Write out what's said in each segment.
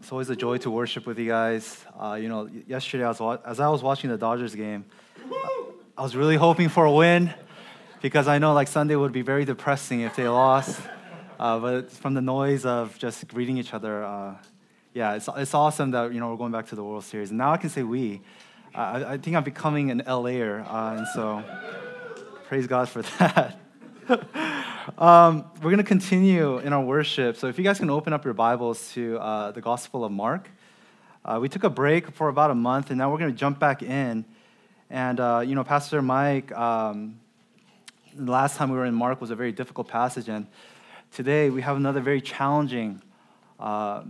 it's always a joy to worship with you guys. Uh, you know, yesterday I was wa- as I was watching the Dodgers game, I was really hoping for a win because I know like Sunday would be very depressing if they lost. Uh, but from the noise of just greeting each other, uh, yeah, it's, it's awesome that you know we're going back to the World Series. Now I can say we. I, I think I'm becoming an LAer, uh, and so praise God for that. Um, we're going to continue in our worship. So if you guys can open up your Bibles to uh, the Gospel of Mark. Uh, we took a break for about a month, and now we're going to jump back in. And, uh, you know, Pastor Mike, um, the last time we were in Mark was a very difficult passage, and today we have another very challenging uh,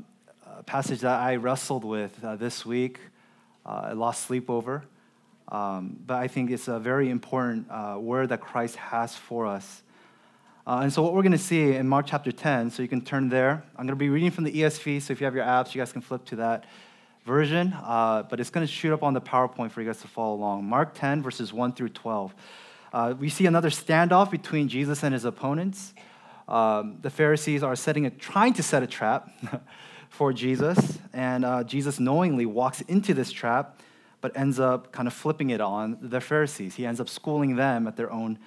passage that I wrestled with uh, this week. Uh, I lost sleep over. Um, but I think it's a very important word that Christ has for us. Uh, and so, what we're going to see in Mark chapter 10, so you can turn there. I'm going to be reading from the ESV, so if you have your apps, you guys can flip to that version. Uh, but it's going to shoot up on the PowerPoint for you guys to follow along. Mark 10, verses 1 through 12. Uh, we see another standoff between Jesus and his opponents. Um, the Pharisees are setting a, trying to set a trap for Jesus, and uh, Jesus knowingly walks into this trap, but ends up kind of flipping it on the Pharisees. He ends up schooling them at their own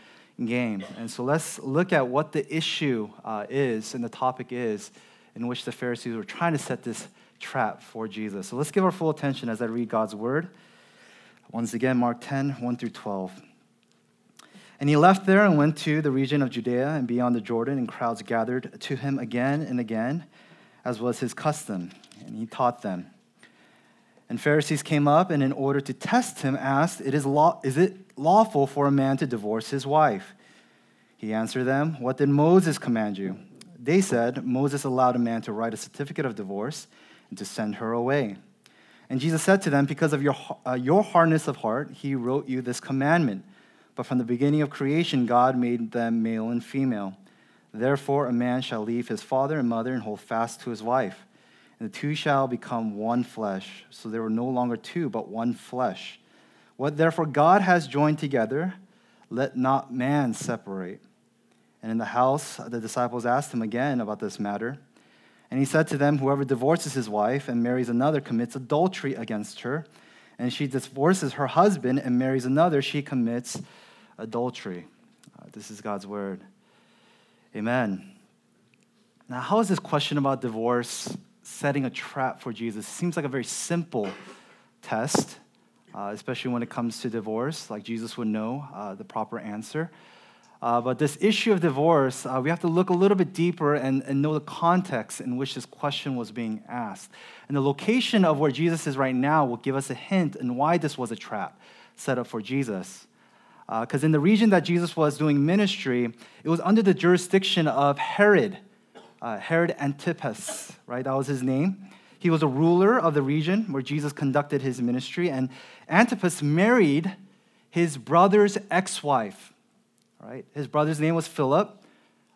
game. And so let's look at what the issue uh, is and the topic is in which the Pharisees were trying to set this trap for Jesus. So let's give our full attention as I read God's word. Once again, Mark 10, 1 through 12. And he left there and went to the region of Judea and beyond the Jordan, and crowds gathered to him again and again, as was his custom, and he taught them. And Pharisees came up and, in order to test him, asked, it is, law- is it lawful for a man to divorce his wife? He answered them, What did Moses command you? They said, Moses allowed a man to write a certificate of divorce and to send her away. And Jesus said to them, Because of your, uh, your hardness of heart, he wrote you this commandment. But from the beginning of creation, God made them male and female. Therefore, a man shall leave his father and mother and hold fast to his wife and the two shall become one flesh. So they were no longer two, but one flesh. What therefore God has joined together, let not man separate. And in the house, the disciples asked him again about this matter. And he said to them, Whoever divorces his wife and marries another commits adultery against her. And she divorces her husband and marries another, she commits adultery. Uh, this is God's word. Amen. Now, how is this question about divorce setting a trap for Jesus. It seems like a very simple test, uh, especially when it comes to divorce, like Jesus would know uh, the proper answer. Uh, but this issue of divorce, uh, we have to look a little bit deeper and, and know the context in which this question was being asked. And the location of where Jesus is right now will give us a hint in why this was a trap set up for Jesus. Because uh, in the region that Jesus was doing ministry, it was under the jurisdiction of Herod uh, Herod Antipas, right? That was his name. He was a ruler of the region where Jesus conducted his ministry, and Antipas married his brother's ex wife, right? His brother's name was Philip.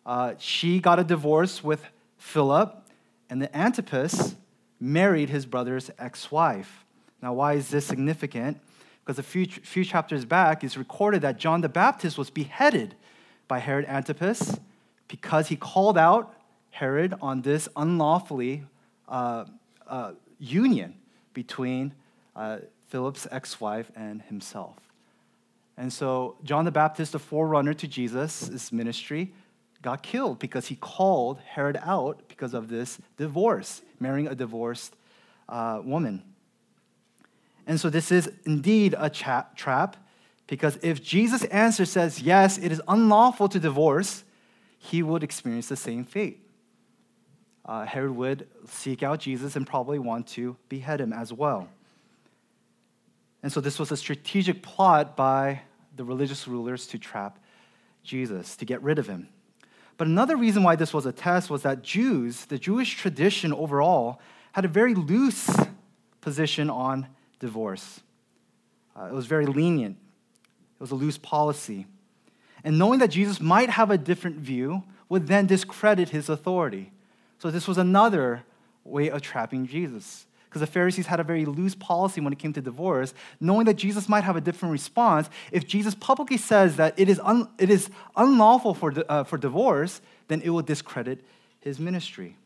Uh, she got a divorce with Philip, and the Antipas married his brother's ex wife. Now, why is this significant? Because a few, few chapters back, it's recorded that John the Baptist was beheaded by Herod Antipas because he called out Herod on this unlawfully uh, uh, union between uh, Philip's ex wife and himself. And so, John the Baptist, the forerunner to Jesus' ministry, got killed because he called Herod out because of this divorce, marrying a divorced uh, woman. And so, this is indeed a trap because if Jesus' answer says, yes, it is unlawful to divorce, he would experience the same fate uh, Herod would seek out Jesus and probably want to behead him as well. And so this was a strategic plot by the religious rulers to trap Jesus, to get rid of him. But another reason why this was a test was that Jews, the Jewish tradition overall, had a very loose position on divorce. Uh, it was very lenient, it was a loose policy. And knowing that Jesus might have a different view would then discredit his authority. So this was another way of trapping Jesus. Because the Pharisees had a very loose policy when it came to divorce, knowing that Jesus might have a different response. If Jesus publicly says that it is, un, it is unlawful for, uh, for divorce, then it will discredit his ministry.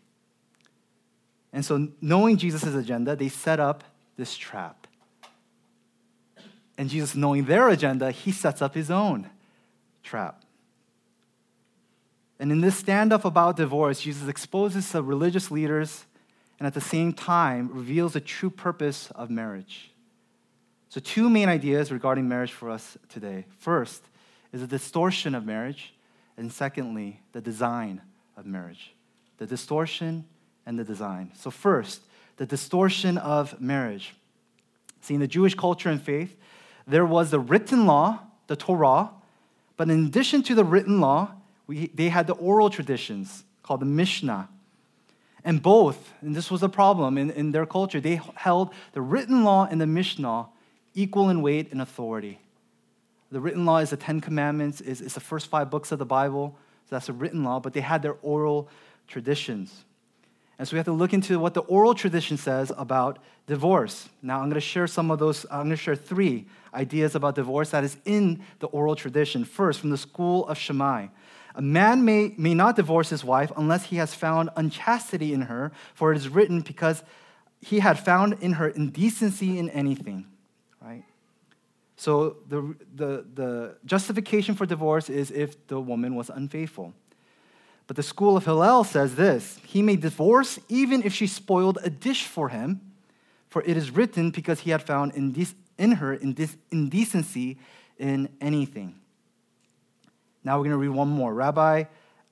And so, knowing Jesus' agenda, they set up this trap. And Jesus, knowing their agenda, he sets up his own trap. And in this standoff about divorce, Jesus exposes the religious leaders and at the same time reveals the true purpose of marriage. So, two main ideas regarding marriage for us today. First is the distortion of marriage, and secondly, the design of marriage. The distortion and the design. So, first, the distortion of marriage. See, in the Jewish culture and faith, there was the written law, the Torah, but in addition to the written law, we, they had the oral traditions called the Mishnah. And both, and this was a problem in, in their culture, they held the written law and the Mishnah equal in weight and authority. The written law is the Ten Commandments, is, is the first five books of the Bible. So that's the written law, but they had their oral traditions. And so we have to look into what the oral tradition says about divorce. Now, I'm going to share some of those, I'm going to share three ideas about divorce that is in the oral tradition. First, from the school of Shammai. A man may, may not divorce his wife unless he has found unchastity in her, for it is written, because he had found in her indecency in anything. Right? So the, the, the justification for divorce is if the woman was unfaithful. But the school of Hillel says this He may divorce even if she spoiled a dish for him, for it is written because he had found indec- in her indec- indecency in anything. Now we're going to read one more. Rabbi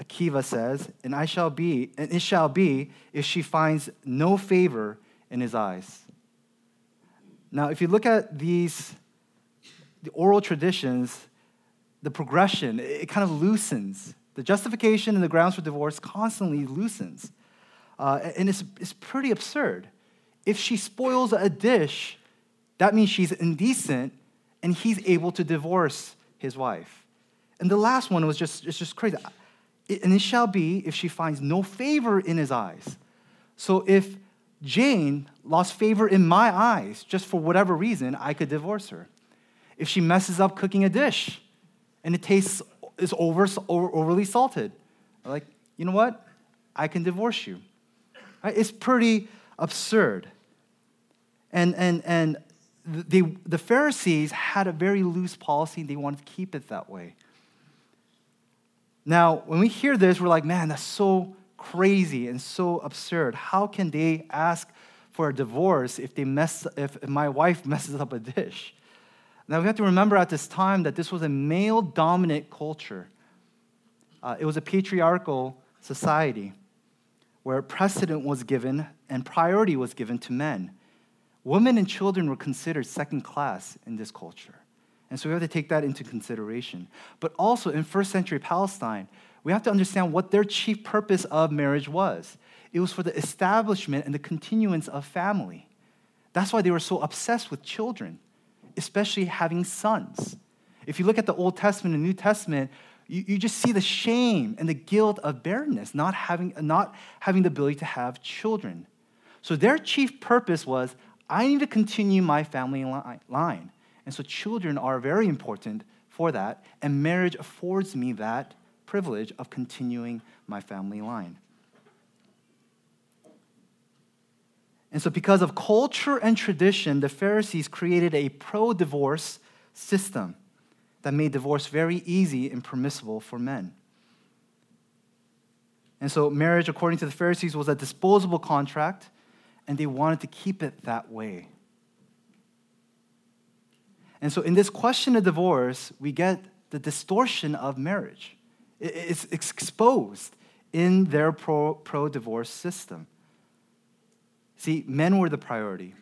Akiva says, and I shall be, and it shall be if she finds no favor in his eyes. Now, if you look at these the oral traditions, the progression, it kind of loosens the justification and the grounds for divorce constantly loosens. Uh, and it's, it's pretty absurd. If she spoils a dish, that means she's indecent and he's able to divorce his wife. And the last one was just, it's just crazy. And it shall be if she finds no favor in his eyes. So if Jane lost favor in my eyes, just for whatever reason, I could divorce her. If she messes up cooking a dish and it tastes is over, over, overly salted. Like, you know what? I can divorce you. It's pretty absurd. And, and, and they, the Pharisees had a very loose policy, and they wanted to keep it that way. Now, when we hear this, we're like, man, that's so crazy and so absurd. How can they ask for a divorce if, they mess, if my wife messes up a dish? Now, we have to remember at this time that this was a male dominant culture. Uh, it was a patriarchal society where precedent was given and priority was given to men. Women and children were considered second class in this culture. And so we have to take that into consideration. But also in first century Palestine, we have to understand what their chief purpose of marriage was. It was for the establishment and the continuance of family. That's why they were so obsessed with children especially having sons. If you look at the Old Testament and New Testament, you, you just see the shame and the guilt of barrenness, not having, not having the ability to have children. So their chief purpose was I need to continue my family line. And so children are very important for that, and marriage affords me that privilege of continuing my family line. And so, because of culture and tradition, the Pharisees created a pro divorce system that made divorce very easy and permissible for men. And so, marriage, according to the Pharisees, was a disposable contract, and they wanted to keep it that way. And so, in this question of divorce, we get the distortion of marriage. It's exposed in their pro divorce system. See, men were the priority.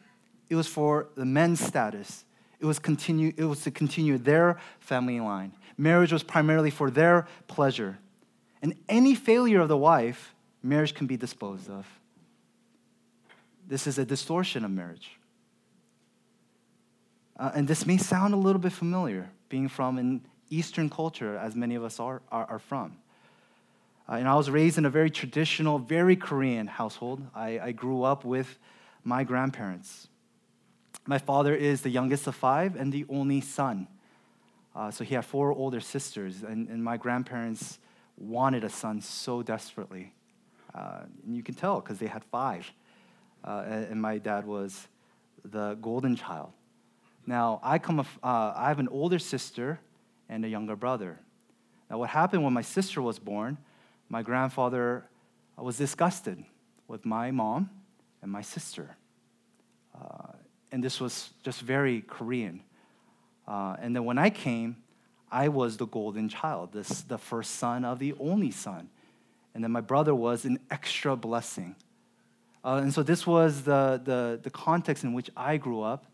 It was for the men's status. It was, continue, it was to continue their family line. Marriage was primarily for their pleasure. And any failure of the wife, marriage can be disposed of. This is a distortion of marriage. Uh, and this may sound a little bit familiar, being from an Eastern culture, as many of us are, are, are from. Uh, and I was raised in a very traditional, very Korean household. I, I grew up with my grandparents. My father is the youngest of five and the only son. Uh, so he had four older sisters, and, and, my grandparents wanted a son so desperately. Uh, and you can tell because they had five. uh, and my dad was the golden child. Now, I, come, uh, I have an older sister and a younger brother. Now, what happened when my sister was born, my grandfather was disgusted with my mom and my sister. Uh, and this was just very Korean. Uh, and then when I came, I was the golden child, this, the first son of the only son. And then my brother was an extra blessing. Uh, and so this was the, the, the context in which I grew up.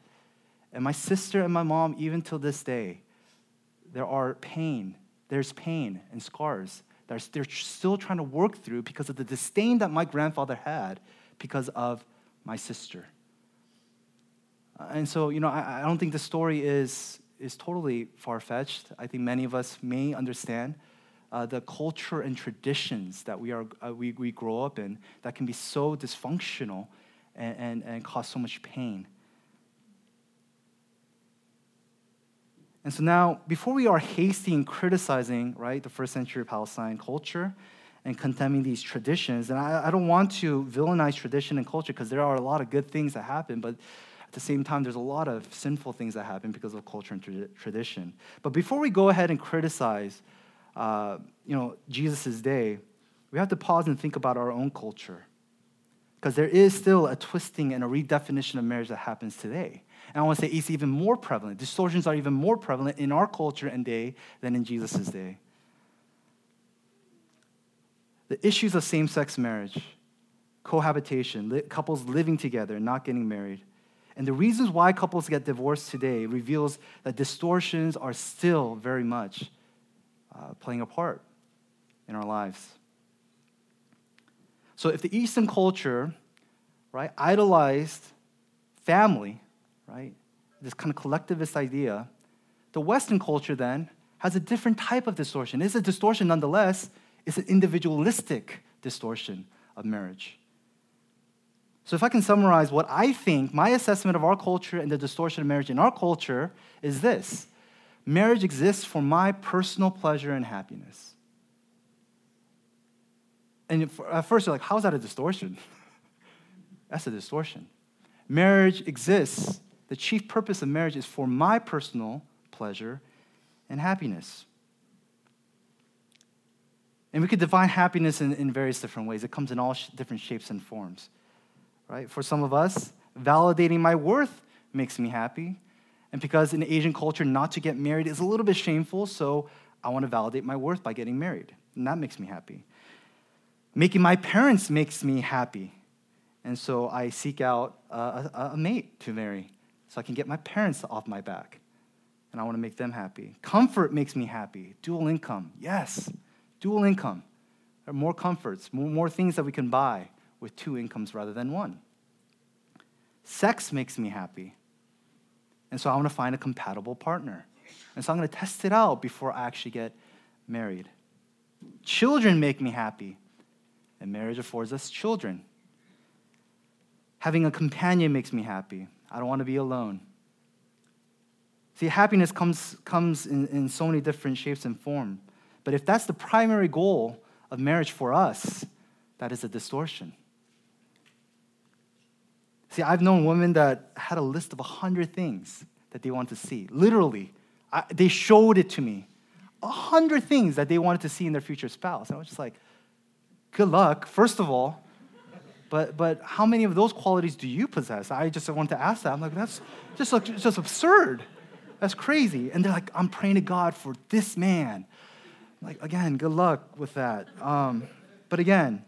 And my sister and my mom, even till this day, there are pain. There's pain and scars that they're still trying to work through because of the disdain that my grandfather had because of my sister. And so, you know, I, I don't think the story is, is totally far fetched. I think many of us may understand uh, the culture and traditions that we, are, uh, we, we grow up in that can be so dysfunctional and, and, and cause so much pain. And so now, before we are hasty in criticizing, right, the first century Palestine culture and condemning these traditions, and I, I don't want to villainize tradition and culture because there are a lot of good things that happen, but at the same time, there's a lot of sinful things that happen because of culture and tra- tradition. But before we go ahead and criticize, uh, you know, Jesus' day, we have to pause and think about our own culture. Because there is still a twisting and a redefinition of marriage that happens today. And I want to say it's even more prevalent. Distortions are even more prevalent in our culture and day than in Jesus' day. The issues of same sex marriage, cohabitation, couples living together, not getting married, and the reasons why couples get divorced today reveals that distortions are still very much uh, playing a part in our lives. So if the Eastern culture, right, idolized family right? This kind of collectivist idea. The Western culture then has a different type of distortion. It's a distortion nonetheless, it's an individualistic distortion of marriage. So, if I can summarize what I think, my assessment of our culture and the distortion of marriage in our culture is this marriage exists for my personal pleasure and happiness. And uh, at first, you're like, how's that a distortion? That's a distortion. Marriage exists the chief purpose of marriage is for my personal pleasure and happiness. And we could define happiness in, in various different ways. It comes in all sh- different shapes and forms, right? For some of us, validating my worth makes me happy. And because in Asian culture, not to get married is a little bit shameful, so I want to validate my worth by getting married. And that makes me happy. Making my parents makes me happy. And so I seek out a, a, a mate to marry so I can get my parents off my back. And I want to make them happy. Comfort makes me happy. Dual income, yes, dual income. There are more comforts, more, more things that we can buy with two incomes rather than one. Sex makes me happy. And so I want to find a compatible partner. And so I'm going to test it out before I actually get married. Children make me happy. And marriage affords us children. Having a companion makes me happy. I don't want to be alone. See, happiness comes, comes in, in so many different shapes and form. But if that's the primary goal of marriage for us, that is a distortion. See, I've known women that had a list of 100 things that they want to see. Literally, I, they showed it to me. 100 things that they wanted to see in their future spouse. And I was just like, good luck, first of all. But, but how many of those qualities do you possess? I just want to ask that. I'm like, that's just, like, just absurd. That's crazy. And they're like, I'm praying to God for this man. Like, again, good luck with that. Um, but again,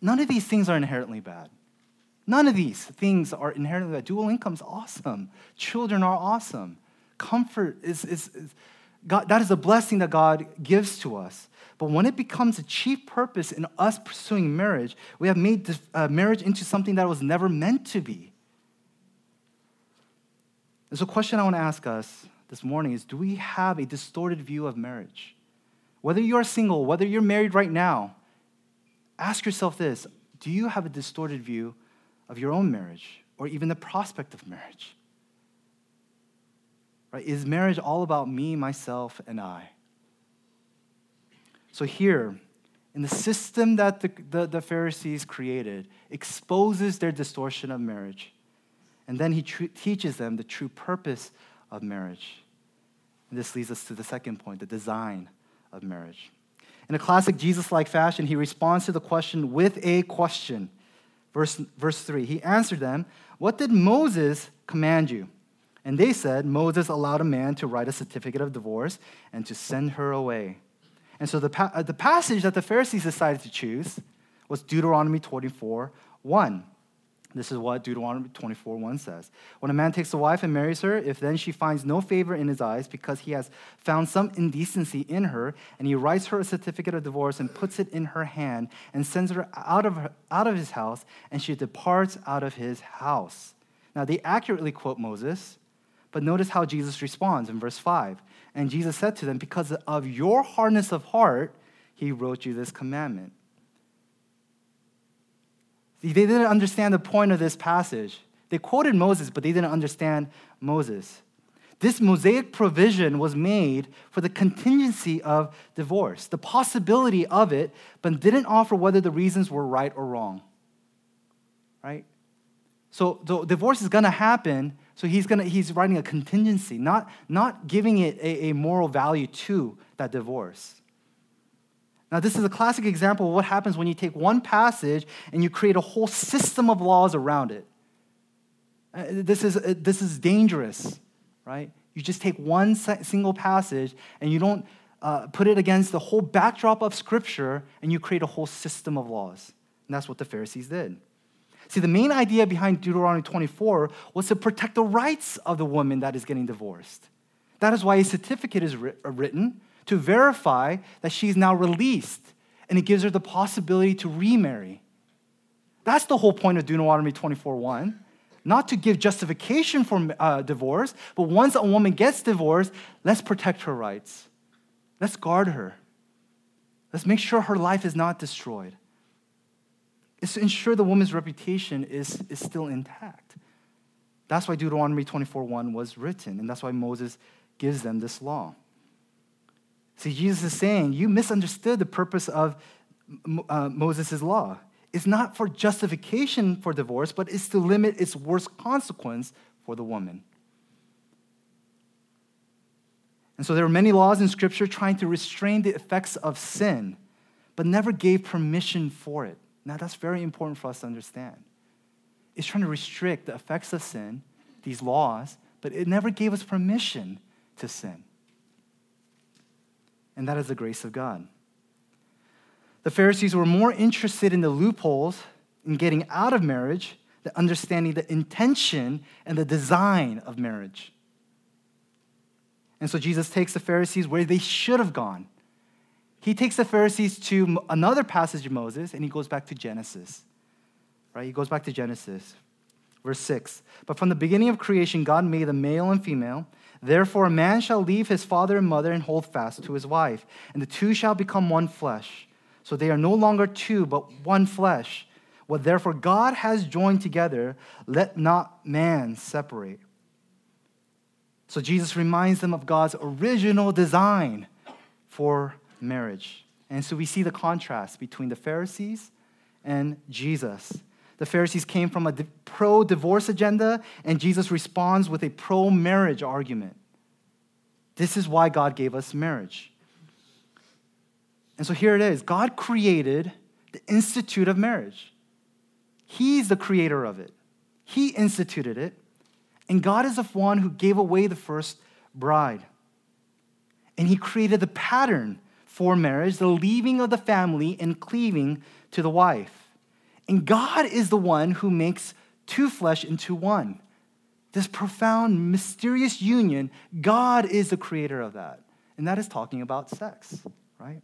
none of these things are inherently bad. None of these things are inherently bad. Dual income's awesome. Children are awesome. Comfort is, is, is God, that is a blessing that God gives to us. But when it becomes a chief purpose in us pursuing marriage, we have made uh, marriage into something that was never meant to be. And so, a question I want to ask us this morning is Do we have a distorted view of marriage? Whether you're single, whether you're married right now, ask yourself this Do you have a distorted view of your own marriage or even the prospect of marriage? Right? Is marriage all about me, myself, and I? So, here in the system that the, the, the Pharisees created exposes their distortion of marriage. And then he tr- teaches them the true purpose of marriage. And this leads us to the second point the design of marriage. In a classic Jesus like fashion, he responds to the question with a question. Verse, verse 3 He answered them, What did Moses command you? And they said, Moses allowed a man to write a certificate of divorce and to send her away. And so the, pa- uh, the passage that the Pharisees decided to choose was Deuteronomy 24 1. This is what Deuteronomy 24 1 says. When a man takes a wife and marries her, if then she finds no favor in his eyes because he has found some indecency in her, and he writes her a certificate of divorce and puts it in her hand and sends her out of, her, out of his house, and she departs out of his house. Now, they accurately quote Moses, but notice how Jesus responds in verse 5. And Jesus said to them, Because of your hardness of heart, he wrote you this commandment. See, they didn't understand the point of this passage. They quoted Moses, but they didn't understand Moses. This Mosaic provision was made for the contingency of divorce, the possibility of it, but didn't offer whether the reasons were right or wrong. Right? So the divorce is going to happen, so he's, gonna, he's writing a contingency, not, not giving it a, a moral value to that divorce. Now, this is a classic example of what happens when you take one passage and you create a whole system of laws around it. Uh, this is, uh, this is dangerous, right? You just take one single passage and you don't uh, put it against the whole backdrop of Scripture and you create a whole system of laws. And that's what the Pharisees did. See, the main idea behind Deuteronomy 24 was to protect the rights of the woman that is getting divorced. That is why a certificate is uh, written to verify that she is now released, and it gives her the possibility to remarry. That's the whole point of Deuteronomy 24 1. Not to give justification for uh, divorce, but once a woman gets divorced, let's protect her rights. Let's guard her. Let's make sure her life is not destroyed is to ensure the woman's reputation is, is still intact. That's why Deuteronomy 24:1 was written, and that's why Moses gives them this law. See, Jesus is saying, you misunderstood the purpose of uh, Moses' law. It's not for justification for divorce, but it's to limit its worst consequence for the woman. And so there are many laws in Scripture trying to restrain the effects of sin, but never gave permission for it. Now, that's very important for us to understand. It's trying to restrict the effects of sin, these laws, but it never gave us permission to sin. And that is the grace of God. The Pharisees were more interested in the loopholes in getting out of marriage than understanding the intention and the design of marriage. And so Jesus takes the Pharisees where they should have gone he takes the Pharisees to another passage of Moses and he goes back to Genesis. Right? He goes back to Genesis. Verse 6. But from the beginning of creation, God made them male and female. Therefore, a man shall leave his father and mother and hold fast to his wife, and the two shall become one flesh. So they are no longer two, but one flesh. What therefore God has joined together, let not man separate. So Jesus reminds them of God's original design for marriage. And so we see the contrast between the Pharisees and Jesus. The Pharisees came from a pro divorce agenda, and Jesus responds with a pro marriage argument. This is why God gave us marriage. And so here it is God created the institute of marriage, He's the creator of it, He instituted it, and God is the one who gave away the first bride. And He created the pattern for marriage, the leaving of the family and cleaving to the wife. And God is the one who makes two flesh into one. This profound, mysterious union, God is the creator of that. And that is talking about sex, right?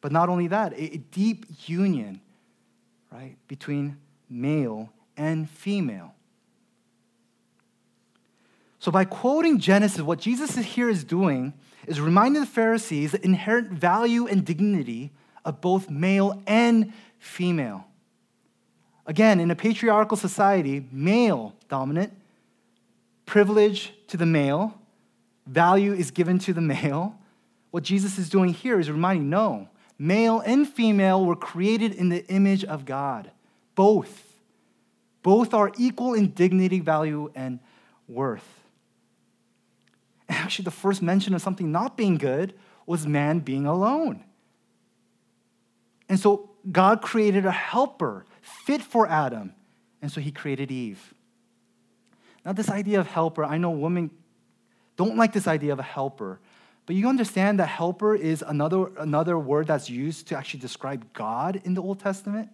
But not only that, a deep union, right, between male and female. So, by quoting Genesis, what Jesus is here is doing is reminding the Pharisees the inherent value and dignity of both male and female. Again, in a patriarchal society, male dominant, privilege to the male, value is given to the male. What Jesus is doing here is reminding no, Male and female were created in the image of God. Both. Both are equal in dignity, value, and worth. Actually, the first mention of something not being good was man being alone. And so God created a helper fit for Adam. And so he created Eve. Now, this idea of helper, I know women don't like this idea of a helper, but you understand that helper is another, another word that's used to actually describe God in the Old Testament.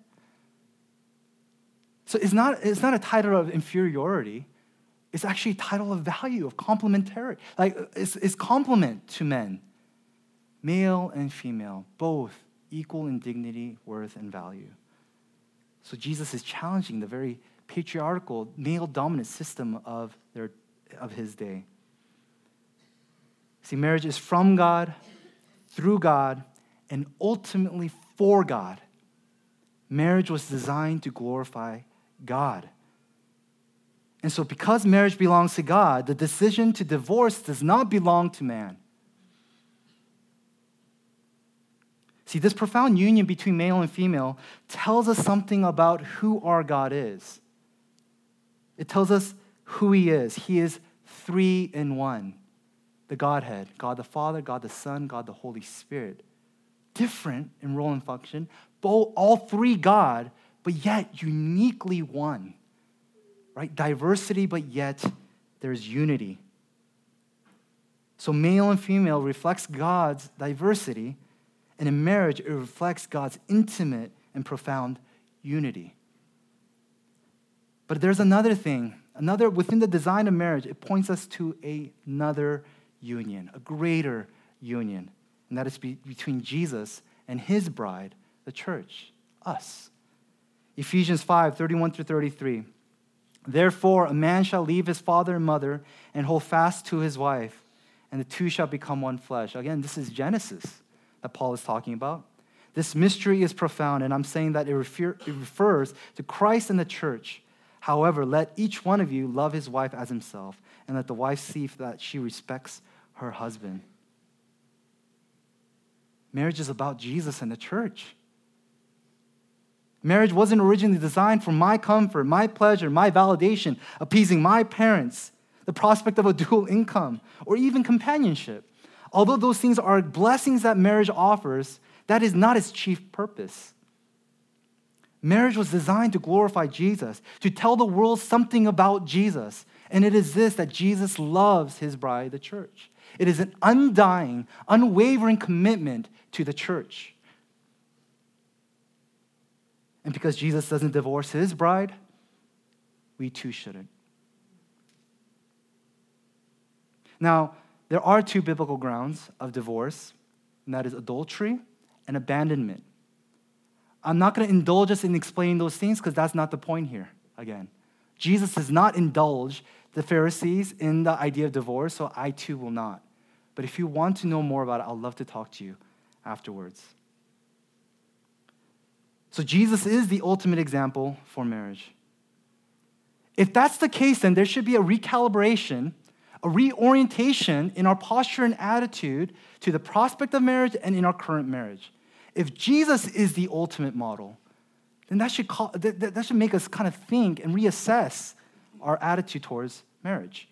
So it's not, it's not a title of inferiority. It's actually a title of value, of complementary. Like it's, it's complement to men. Male and female, both equal in dignity, worth, and value. So Jesus is challenging the very patriarchal, male dominant system of, their, of his day. See, marriage is from God, through God, and ultimately for God. Marriage was designed to glorify God. And so, because marriage belongs to God, the decision to divorce does not belong to man. See, this profound union between male and female tells us something about who our God is. It tells us who He is. He is three in one the Godhead God the Father, God the Son, God the Holy Spirit. Different in role and function, both, all three God, but yet uniquely one. Right? Diversity, but yet there's unity. So male and female reflects God's diversity, and in marriage, it reflects God's intimate and profound unity. But there's another thing, another within the design of marriage, it points us to another union, a greater union, and that is be- between Jesus and his bride, the church, us. Ephesians 5 31 through 33. Therefore, a man shall leave his father and mother and hold fast to his wife, and the two shall become one flesh. Again, this is Genesis that Paul is talking about. This mystery is profound, and I'm saying that it, refer- it refers to Christ and the church. However, let each one of you love his wife as himself, and let the wife see that she respects her husband. Marriage is about Jesus and the church. Marriage wasn't originally designed for my comfort, my pleasure, my validation, appeasing my parents, the prospect of a dual income, or even companionship. Although those things are blessings that marriage offers, that is not its chief purpose. Marriage was designed to glorify Jesus, to tell the world something about Jesus. And it is this that Jesus loves his bride, the church. It is an undying, unwavering commitment to the church. And because Jesus doesn't divorce his bride, we too shouldn't. Now, there are two biblical grounds of divorce, and that is adultery and abandonment. I'm not going to indulge us in explaining those things because that's not the point here, again. Jesus does not indulge the Pharisees in the idea of divorce, so I too will not. But if you want to know more about it, I'd love to talk to you afterwards. So, Jesus is the ultimate example for marriage. If that's the case, then there should be a recalibration, a reorientation in our posture and attitude to the prospect of marriage and in our current marriage. If Jesus is the ultimate model, then that should, call, that, that should make us kind of think and reassess our attitude towards marriage.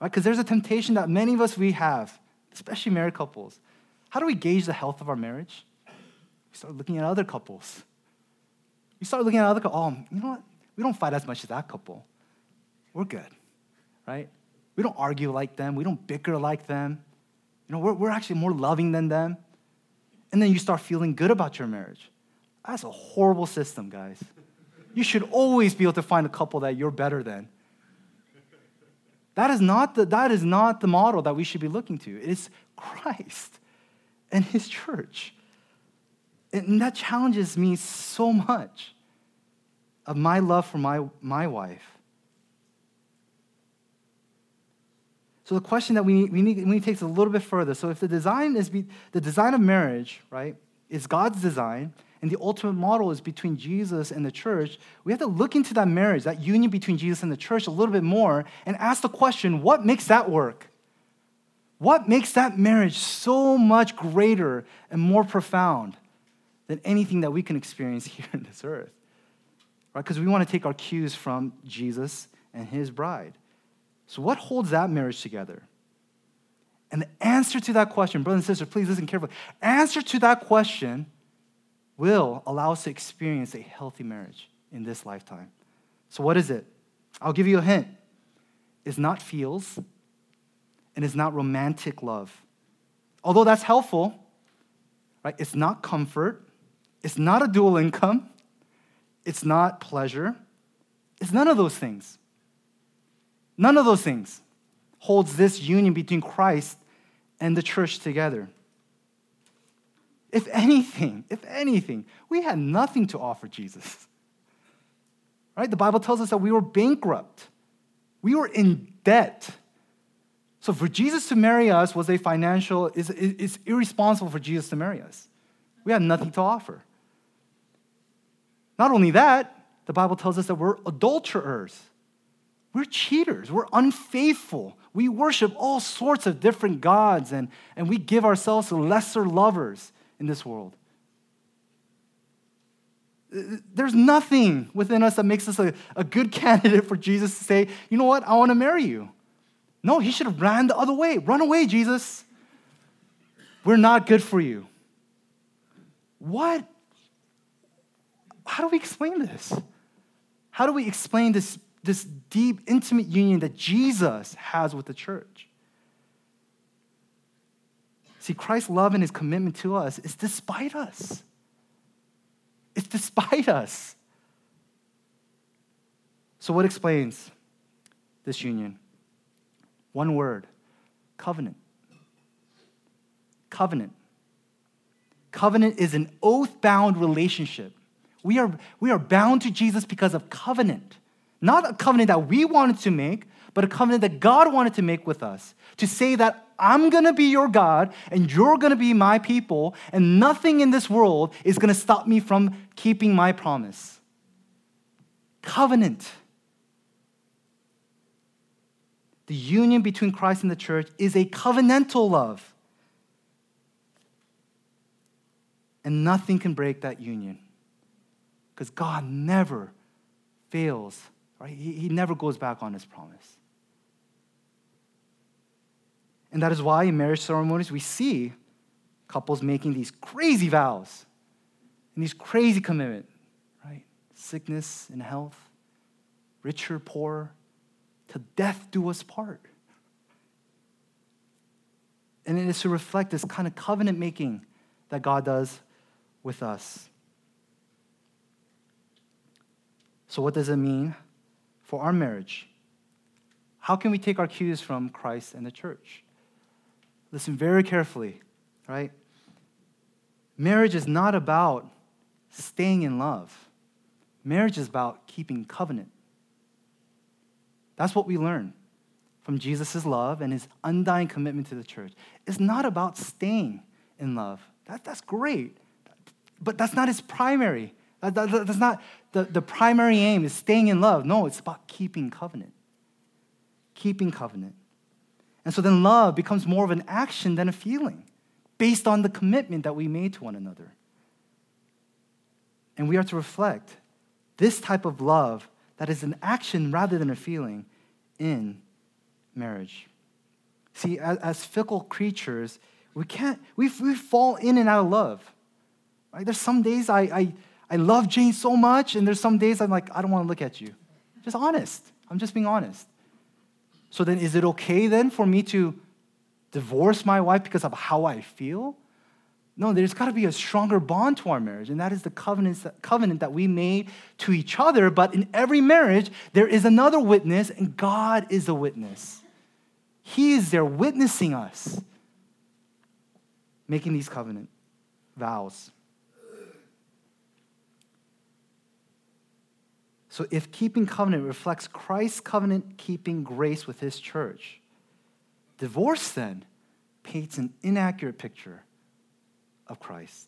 Right? Because there's a temptation that many of us we have, especially married couples. How do we gauge the health of our marriage? We start looking at other couples. We start looking at other couples. Oh, you know what? We don't fight as much as that couple. We're good, right? We don't argue like them. We don't bicker like them. You know, we're, we're actually more loving than them. And then you start feeling good about your marriage. That's a horrible system, guys. You should always be able to find a couple that you're better than. That is not the, that is not the model that we should be looking to. It is Christ and his church. And that challenges me so much of my love for my, my wife. So the question that we we need, we need to take a little bit further. So if the design is be, the design of marriage, right, is God's design, and the ultimate model is between Jesus and the church, we have to look into that marriage, that union between Jesus and the church a little bit more and ask the question what makes that work? What makes that marriage so much greater and more profound than anything that we can experience here on this earth? Right? Because we want to take our cues from Jesus and his bride. So, what holds that marriage together? And the answer to that question, brothers and sisters, please listen carefully. Answer to that question will allow us to experience a healthy marriage in this lifetime. So, what is it? I'll give you a hint. It's not feels, and it's not romantic love. Although that's helpful, right? It's not comfort, it's not a dual income, it's not pleasure, it's none of those things. None of those things holds this union between Christ and the church together. If anything, if anything, we had nothing to offer Jesus. Right? The Bible tells us that we were bankrupt. We were in debt. So for Jesus to marry us was a financial, it's, irresponsible for Jesus to marry us. We had nothing to offer. Not only that, the Bible tells us that we're adulterers. We're cheaters. We're unfaithful. We worship all sorts of different gods and, and we give ourselves to lesser lovers in this world. There's nothing within us that makes us a, a good candidate for Jesus to say, you know what, I want to marry you. No, he should have ran the other way. Run away, Jesus. We're not good for you. What? How do we explain this? How do we explain this, this deep, intimate union that Jesus has with the church? See, Christ's love and his commitment to us is despite us. It's despite us. So, what explains this union? One word covenant. Covenant. Covenant is an oath bound relationship. We are, we are bound to Jesus because of covenant. Not a covenant that we wanted to make, but a covenant that God wanted to make with us. To say that I'm gonna be your God and you're gonna be my people, and nothing in this world is gonna stop me from keeping my promise. Covenant. The union between Christ and the church is a covenantal love. And nothing can break that union. Because God never fails, right? He, he never goes back on his promise. And that is why in marriage ceremonies we see couples making these crazy vows and these crazy commitment, right? Sickness and health, rich or poor, to death do us part. And it is to reflect this kind of covenant making that God does with us. So, what does it mean for our marriage? How can we take our cues from Christ and the church? Listen very carefully, right? Marriage is not about staying in love, marriage is about keeping covenant. That's what we learn from Jesus' love and his undying commitment to the church. It's not about staying in love. That, that's great, but that's not his primary. That, that, that's not the, the primary aim is staying in love. No, it's about keeping covenant. Keeping covenant. And so then love becomes more of an action than a feeling based on the commitment that we made to one another. And we are to reflect this type of love that is an action rather than a feeling in marriage. See, as, as fickle creatures, we can't, we, we fall in and out of love. Right? There's some days I, I, I love Jane so much, and there's some days I'm like, I don't want to look at you. Just honest. I'm just being honest. So then, is it okay then for me to divorce my wife because of how I feel? No, there's got to be a stronger bond to our marriage, and that is the covenant, covenant that we made to each other. But in every marriage, there is another witness, and God is the witness. He is there witnessing us, making these covenant vows. So, if keeping covenant reflects Christ's covenant keeping grace with his church, divorce then paints an inaccurate picture of Christ.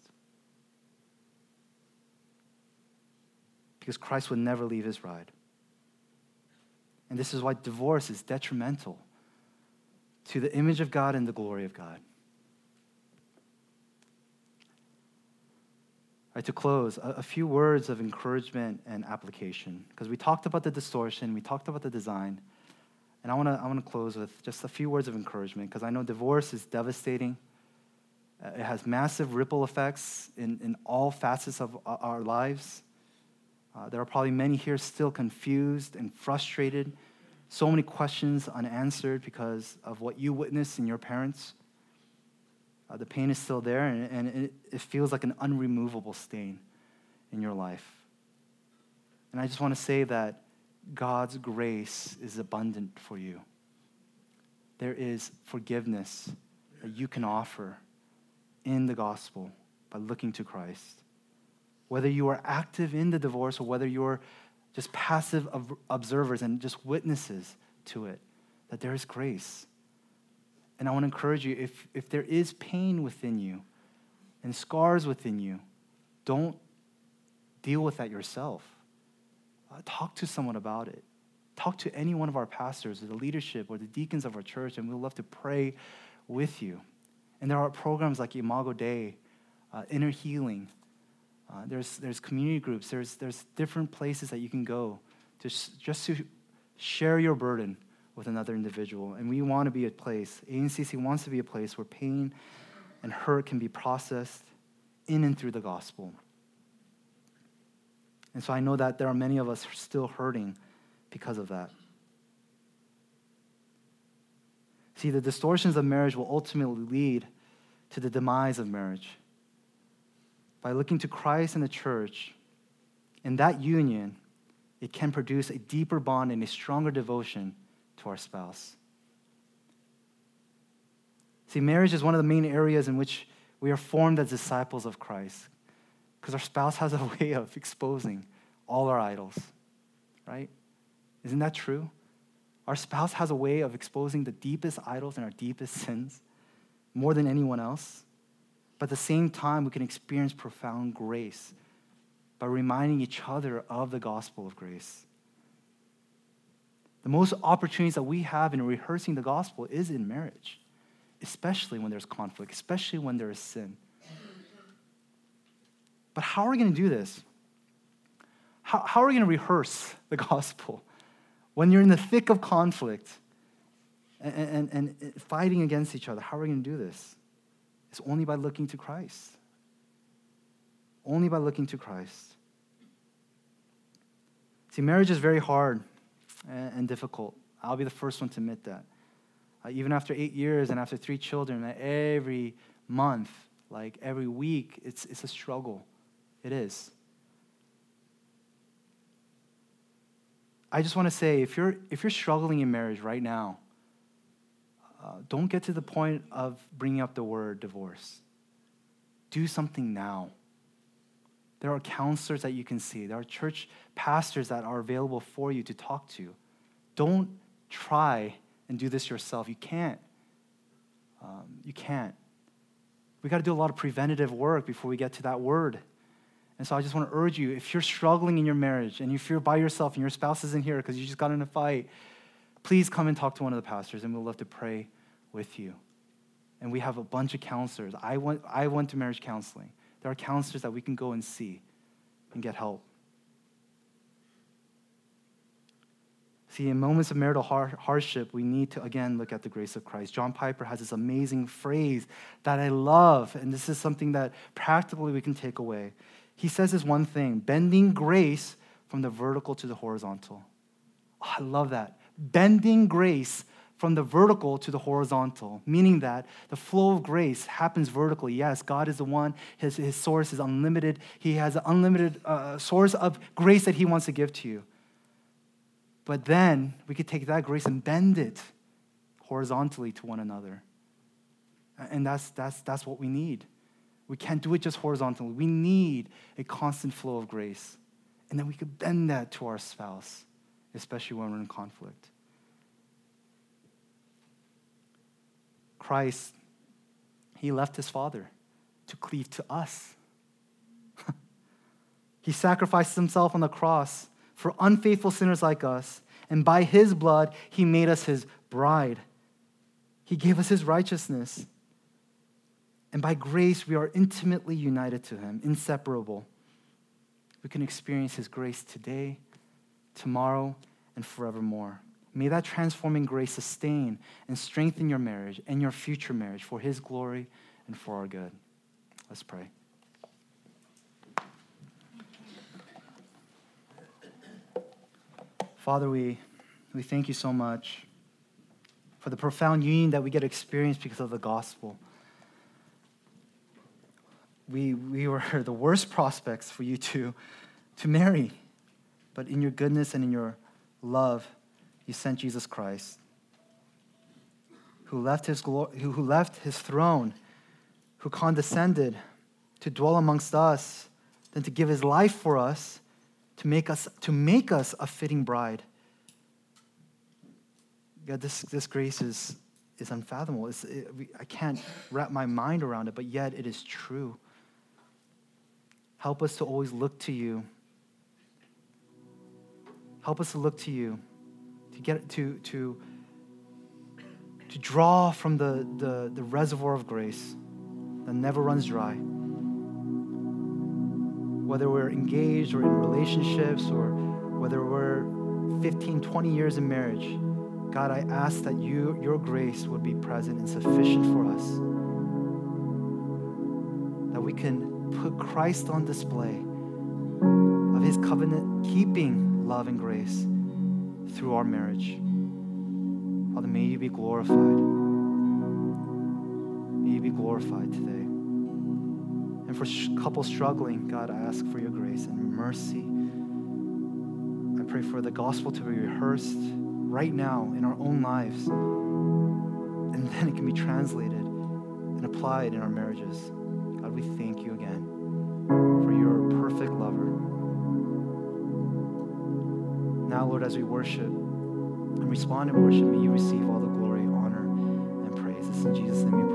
Because Christ would never leave his bride. And this is why divorce is detrimental to the image of God and the glory of God. Right, to close, a, a few words of encouragement and application. Because we talked about the distortion, we talked about the design. And I want to I wanna close with just a few words of encouragement because I know divorce is devastating. Uh, it has massive ripple effects in, in all facets of our lives. Uh, there are probably many here still confused and frustrated, so many questions unanswered because of what you witnessed in your parents. Uh, the pain is still there, and, and it, it feels like an unremovable stain in your life. And I just want to say that God's grace is abundant for you. There is forgiveness that you can offer in the gospel by looking to Christ. Whether you are active in the divorce or whether you're just passive observers and just witnesses to it, that there is grace. And I want to encourage you if, if there is pain within you and scars within you, don't deal with that yourself. Uh, talk to someone about it. Talk to any one of our pastors or the leadership or the deacons of our church, and we'd love to pray with you. And there are programs like Imago Dei, uh, Inner Healing. Uh, there's, there's community groups. There's, there's different places that you can go to just to share your burden with another individual. And we want to be a place, ANCC wants to be a place where pain and hurt can be processed in and through the gospel. And so I know that there are many of us still hurting because of that. See, the distortions of marriage will ultimately lead to the demise of marriage. By looking to Christ and the church, in that union, it can produce a deeper bond and a stronger devotion to our spouse. See, marriage is one of the main areas in which we are formed as disciples of Christ because our spouse has a way of exposing all our idols, right? Isn't that true? Our spouse has a way of exposing the deepest idols and our deepest sins more than anyone else. But at the same time, we can experience profound grace by reminding each other of the gospel of grace. The most opportunities that we have in rehearsing the gospel is in marriage, especially when there's conflict, especially when there is sin. But how are we going to do this? How, how are we going to rehearse the gospel when you're in the thick of conflict and, and, and fighting against each other? How are we going to do this? It's only by looking to Christ. Only by looking to Christ. See, marriage is very hard and difficult. I'll be the first one to admit that. Uh, even after eight years and after three children, every month, like every week, it's, it's a struggle. It is. I just want to say if you're, if you're struggling in marriage right now, uh, don't get to the point of bringing up the word divorce. Do something now. There are counselors that you can see. There are church pastors that are available for you to talk to. Don't try and do this yourself. You can't. Um, you can't. We got to do a lot of preventative work before we get to that word. And so I just want to urge you if you're struggling in your marriage and if you're by yourself and your spouse isn't here because you just got in a fight, please come and talk to one of the pastors and we'll love to pray with you. And we have a bunch of counselors. I went, I went to marriage counseling. There are counselors that we can go and see and get help. See, in moments of marital har- hardship, we need to again look at the grace of Christ. John Piper has this amazing phrase that I love, and this is something that practically we can take away. He says this one thing bending grace from the vertical to the horizontal. Oh, I love that. Bending grace from the vertical to the horizontal, meaning that the flow of grace happens vertically. Yes, God is the one, his, his source is unlimited. He has an unlimited uh, source of grace that he wants to give to you. But then we could take that grace and bend it horizontally to one another. And that's, that's, that's what we need. We can't do it just horizontally. We need a constant flow of grace. And then we could bend that to our spouse, especially when we're in conflict. Christ, he left his Father to cleave to us. he sacrificed himself on the cross for unfaithful sinners like us, and by his blood, he made us his bride. He gave us his righteousness. And by grace, we are intimately united to him, inseparable. We can experience his grace today, tomorrow, and forevermore. May that transforming grace sustain and strengthen your marriage and your future marriage for his glory and for our good. Let's pray. Father, we, we thank you so much for the profound union that we get to experience because of the gospel. We, we were the worst prospects for you to, to marry, but in your goodness and in your love, you sent Jesus Christ, who left his, who left his throne, who condescended to dwell amongst us, then to give his life for us, to make us, to make us a fitting bride. God, this, this grace is, is unfathomable. It, I can't wrap my mind around it, but yet it is true. Help us to always look to you. Help us to look to you, to get to to to draw from the, the, the reservoir of grace that never runs dry. Whether we're engaged or in relationships or whether we're 15, 20 years in marriage, God, I ask that you, your grace would be present and sufficient for us. That we can put Christ on display of his covenant keeping love and grace through our marriage. Father, may you be glorified. May you be glorified today. And for couples struggling, God, I ask for your grace and mercy. I pray for the gospel to be rehearsed right now in our own lives. And then it can be translated and applied in our marriages. God, we thank as we worship and respond in worship, may you receive all the glory, honor, and praise. This in Jesus' name.